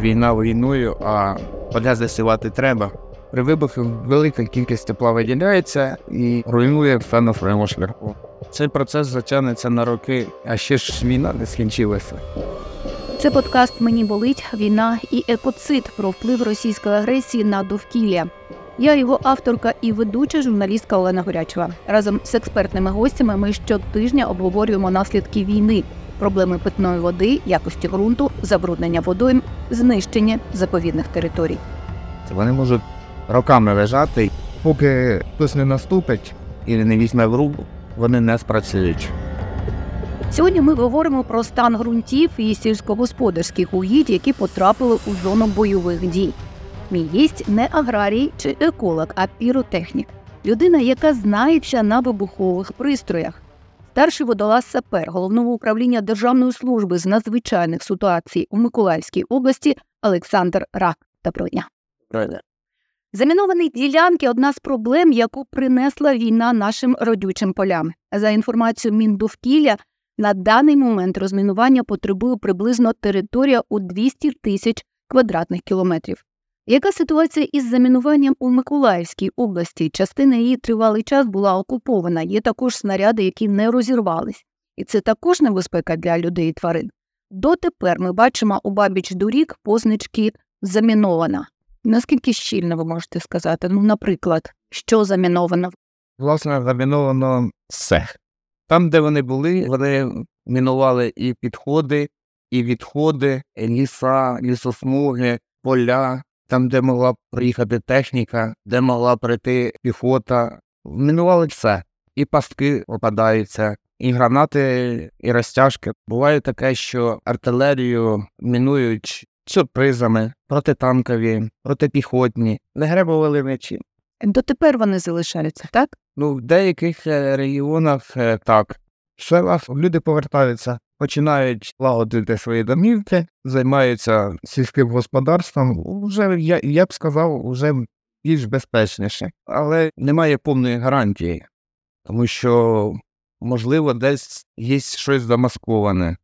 війна війною, а вода засівати треба. При вибуху велика кількість тепла виділяється і руйнує на своєму шляху. Цей процес затягнеться на роки, а ще ж війна не скінчилася. Це подкаст Мені болить війна і екоцид про вплив російської агресії на довкілля. Я його авторка і ведуча журналістка Олена Горячева. Разом з експертними гостями ми щотижня обговорюємо наслідки війни, проблеми питної води, якості ґрунту, забруднення водойм, знищення заповідних територій. Вони можуть роками лежати, поки хтось не наступить і не візьме в руку, вони не спрацюють. Сьогодні ми говоримо про стан ґрунтів і сільськогосподарських угідь, які потрапили у зону бойових дій. Мій гість не аграрій чи еколог, а піротехнік. Людина, яка знається на вибухових пристроях. Старший водолаз сапер головного управління Державної служби з надзвичайних ситуацій у Миколаївській області Олександр Рак. Доброго дня. Заміновані ділянки одна з проблем, яку принесла війна нашим родючим полям. За інформацією Міндовкілля, на даний момент розмінування потребує приблизно територія у 200 тисяч квадратних кілометрів. Яка ситуація із замінуванням у Миколаївській області? Частина її тривалий час була окупована. Є також снаряди, які не розірвались, і це також небезпека для людей і тварин. Дотепер ми бачимо у бабіч доріг позначки замінована. Наскільки щільно ви можете сказати? Ну, наприклад, що заміновано? Власне, заміновано все. Там, де вони були, вони мінували і підходи, і відходи, і ліса, лісосмуги, поля, там, де могла приїхати техніка, де могла прийти піхота. Мінували все. І пастки попадаються, і гранати, і розтяжки. Буває таке, що артилерію мінують сюрпризами, протитанкові, протипіхотні, не гребували нічим. Дотепер вони залишаються, так? Ну, в деяких е, регіонах е, так. В селах люди повертаються, починають лагодити свої домівки, займаються сільським господарством. Уже я, я б сказав, вже більш безпечніше, але немає повної гарантії, тому що, можливо, десь є щось замасковане,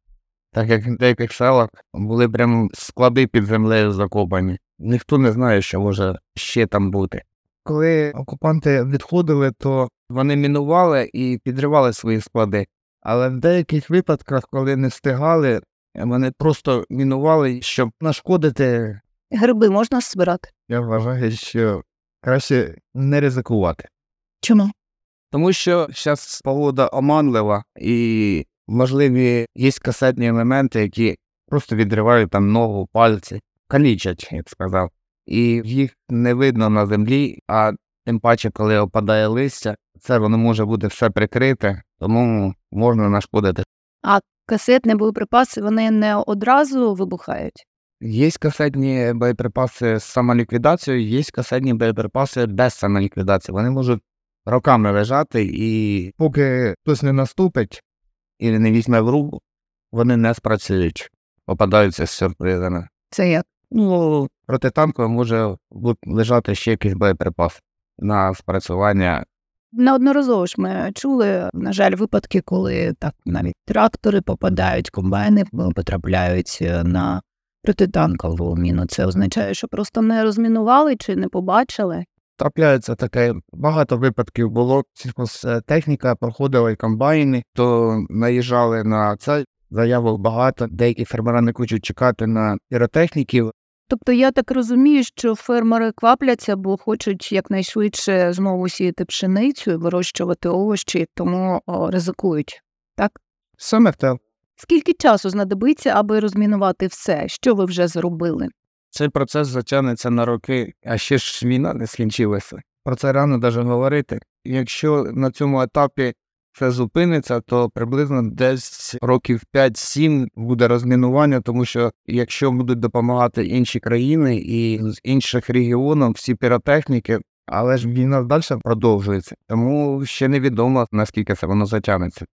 так як в деяких селах були прям склади під землею закопані. Ніхто не знає, що може ще там бути. Коли окупанти відходили, то вони мінували і підривали свої склади. Але в деяких випадках, коли не встигали, вони просто мінували, щоб нашкодити. Гриби можна збирати? Я вважаю, що краще не ризикувати. Чому? Тому що зараз погода оманлива і можливі є касетні елементи, які просто відривають там ногу, пальці, калічать, як сказав. І їх не видно на землі, а тим паче, коли опадає листя, це воно може бути все прикрите, тому можна нашкодити. А касетні боєприпаси вони не одразу вибухають. Є касетні боєприпаси з самоліквідацією, є касетні боєприпаси без самоліквідації. Вони можуть роками лежати, і поки хтось не наступить і не візьме в руку, вони не спрацюють, попадаються з сюрпризами. Це як? Ну, протитанково може лежати ще якийсь боєприпас на спрацювання. Неодноразово ж ми чули, на жаль, випадки, коли так навіть трактори попадають, комбайни потрапляють е, на протитанкову міну. Це означає, що просто не розмінували чи не побачили. Трапляється таке, багато випадків було. Сільхозтехніка проходила і комбайни, то наїжджали на це. Заявок багато, деякі фермери не хочуть чекати на піротехніків. Тобто я так розумію, що фермери квапляться, бо хочуть якнайшвидше знову сіяти пшеницю і вирощувати овочі, тому о, ризикують. Так? Саме те. Скільки часу знадобиться, аби розмінувати все? Що ви вже зробили? Цей процес затягнеться на роки, а ще ж війна не скінчилася. Про це рано навіть говорити. Якщо на цьому етапі все зупиниться, то приблизно десь років 5-7 буде розмінування, тому що якщо будуть допомагати інші країни і з інших регіонів всі піротехніки, але ж війна далі продовжується, тому ще невідомо наскільки це воно затягнеться.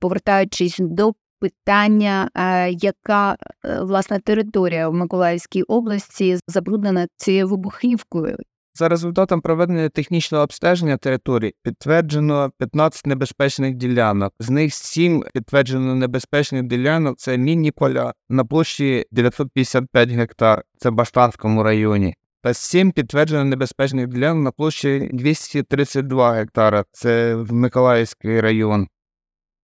Повертаючись до питання, е, яка е, власне територія в Миколаївській області забруднена цією вибухівкою? За результатом проведення технічного обстеження території підтверджено 15 небезпечних ділянок. З них 7 підтверджено небезпечних ділянок це мінні поля на площі 955 гектар, це в Баштанському районі. Та 7 підтверджено небезпечних ділянок на площі 232 гектара, це в Миколаївський район,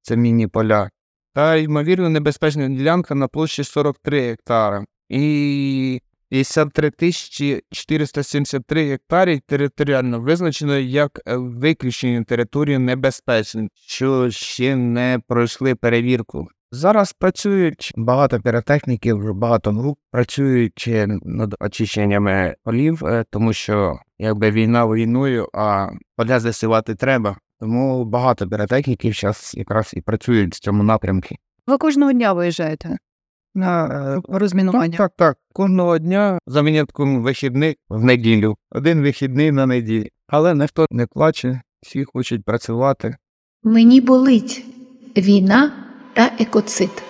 це мінні поля. Та ймовірно небезпечна ділянка на площі 43 гектара. І 53 тисячі 473 гектарів територіально визначено як е, виключені території небезпечні, що ще не пройшли перевірку. Зараз працюють багато піротехніків, багато груп працюють е, над очищеннями полів, е, тому що якби війна війною, а поля засівати треба. Тому багато піротехніків зараз якраз і працюють в цьому напрямку. Ви кожного дня виїжджаєте на е, розмінування? Так, так, так. Кожного дня за винятком вихідних в неділю. Один вихідний на неділі. Але ніхто не плаче, всі хочуть працювати. Мені болить війна та екоцид.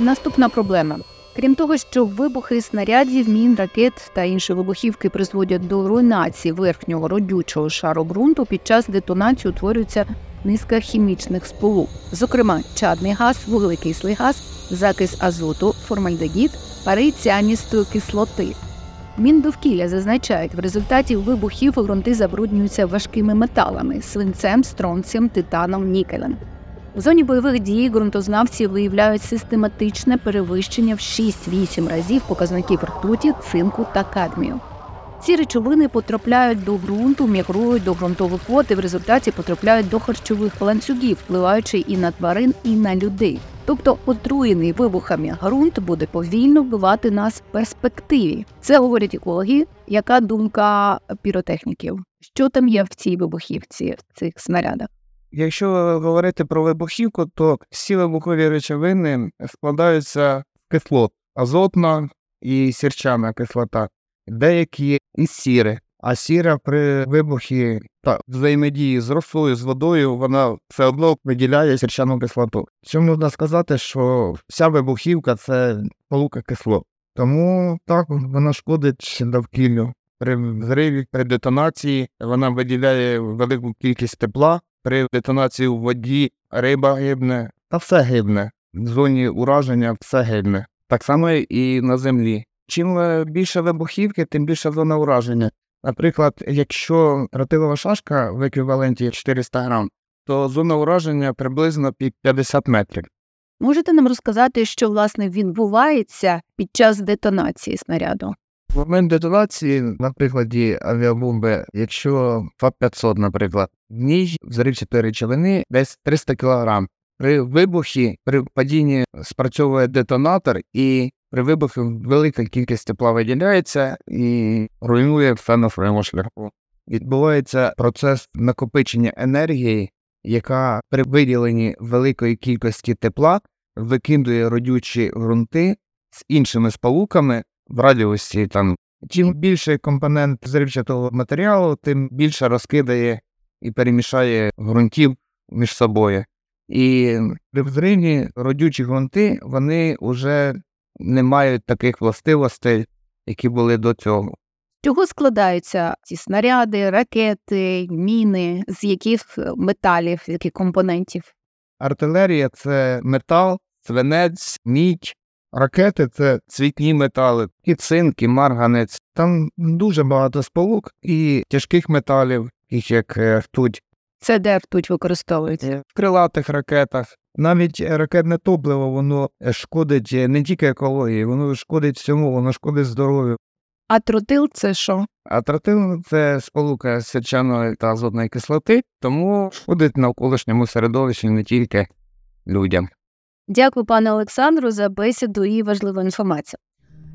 Наступна проблема. Крім того, що вибухи снарядів, мін, ракет та інші вибухівки призводять до руйнації верхнього родючого шару ґрунту, під час детонації утворюється низка хімічних сполук, зокрема чадний газ, вуглекислий газ, закис азоту, формальдегід, пари ціаністої кислоти. Міндовкілля зазначають, в результаті вибухів ґрунти забруднюються важкими металами свинцем, стронцієм, титаном, нікелем. В зоні бойових дій ґрунтознавці виявляють систематичне перевищення в 6-8 разів показників ртуті, цинку та кадмію. Ці речовини потрапляють до ґрунту, мігрують до ґрунтових вод і в результаті потрапляють до харчових ланцюгів, впливаючи і на тварин, і на людей. Тобто отруєний вибухами ґрунт буде повільно вбивати нас в перспективі. Це говорять екологи. Яка думка піротехніків? Що там є в цій вибухівці, в цих снарядах? Якщо говорити про вибухівку, то всі вибухові речовини складаються з кислот азотна і сірчана кислота, деякі із сіри. А сіра при вибухі та взаємодії з росою, з водою, вона все одно виділяє сірчану кислоту. Що можна сказати, що вся вибухівка це полука кислот. Тому так вона шкодить довкіллю. При взриві, при детонації вона виділяє велику кількість тепла. При детонації у воді риба гибне, та все гибне. В зоні ураження все гибне. Так само і на землі. Чим е, більше вибухівки, тим більше зона ураження. Наприклад, якщо тротилова шашка в еквіваленті 400 грам, то зона ураження приблизно під 50 метрів. Можете нам розказати, що власне відбувається під час детонації снаряду? В момент детонації, на прикладі авіабомби, якщо ФАП-500, наприклад, в ній взривчатої речовини десь 300 кг. При вибухі, при падінні спрацьовує детонатор, і при вибухі велика кількість тепла виділяється і руйнує фенофрему шляху. Відбувається процес накопичення енергії, яка при виділенні великої кількості тепла викидує родючі ґрунти з іншими сполуками в радіусі там. Чим більше компонент зривчатого матеріалу, тим більше розкидає і перемішає ґрунтів між собою. І при взриві родючі ґрунти вони вже не мають таких властивостей, які були до цього. Чого складаються ці снаряди, ракети, міни, з яких металів, з яких компонентів? Артилерія це метал, свинець, мідь. Ракети це цвітні метали, і цинк, і марганець. Там дуже багато сполук і тяжких металів, таких як е, ртуть. Це де ртуть використовується? В крилатих ракетах. Навіть ракетне топливо воно шкодить не тільки екології, воно шкодить всьому, воно шкодить здоров'ю. А тротил це що? А тротил це сполука сірчаної та азотної кислоти, тому шкодить навколишньому середовищу не тільки людям. Дякую, пане Олександру, за бесіду і важливу інформацію.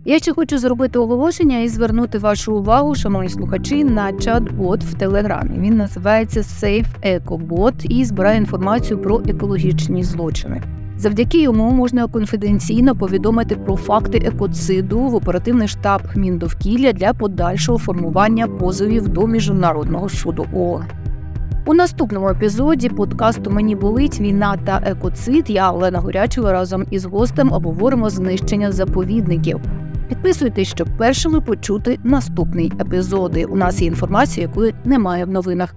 Я ще хочу зробити оголошення і звернути вашу увагу, шановні слухачі, на чат-бот в Телеграмі. Він називається Safe EcoBot і збирає інформацію про екологічні злочини. Завдяки йому можна конфіденційно повідомити про факти екоциду в оперативний штаб Міндовкілля для подальшого формування позовів до міжнародного суду ООН. У наступному епізоді подкасту Мені болить війна та екоцид. Я Олена Горячева разом із гостем обговоримо знищення заповідників. Підписуйтесь, щоб першими почути наступний епізоди. У нас є інформація, якої немає в новинах.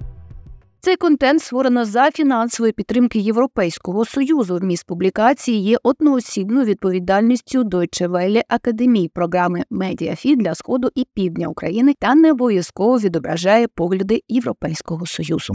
Цей контент створено за фінансової підтримки Європейського союзу. Вміст публікації є одноосібною відповідальністю Deutsche Welle Академії програми Медіафі для сходу і півдня України та не обов'язково відображає погляди Європейського союзу.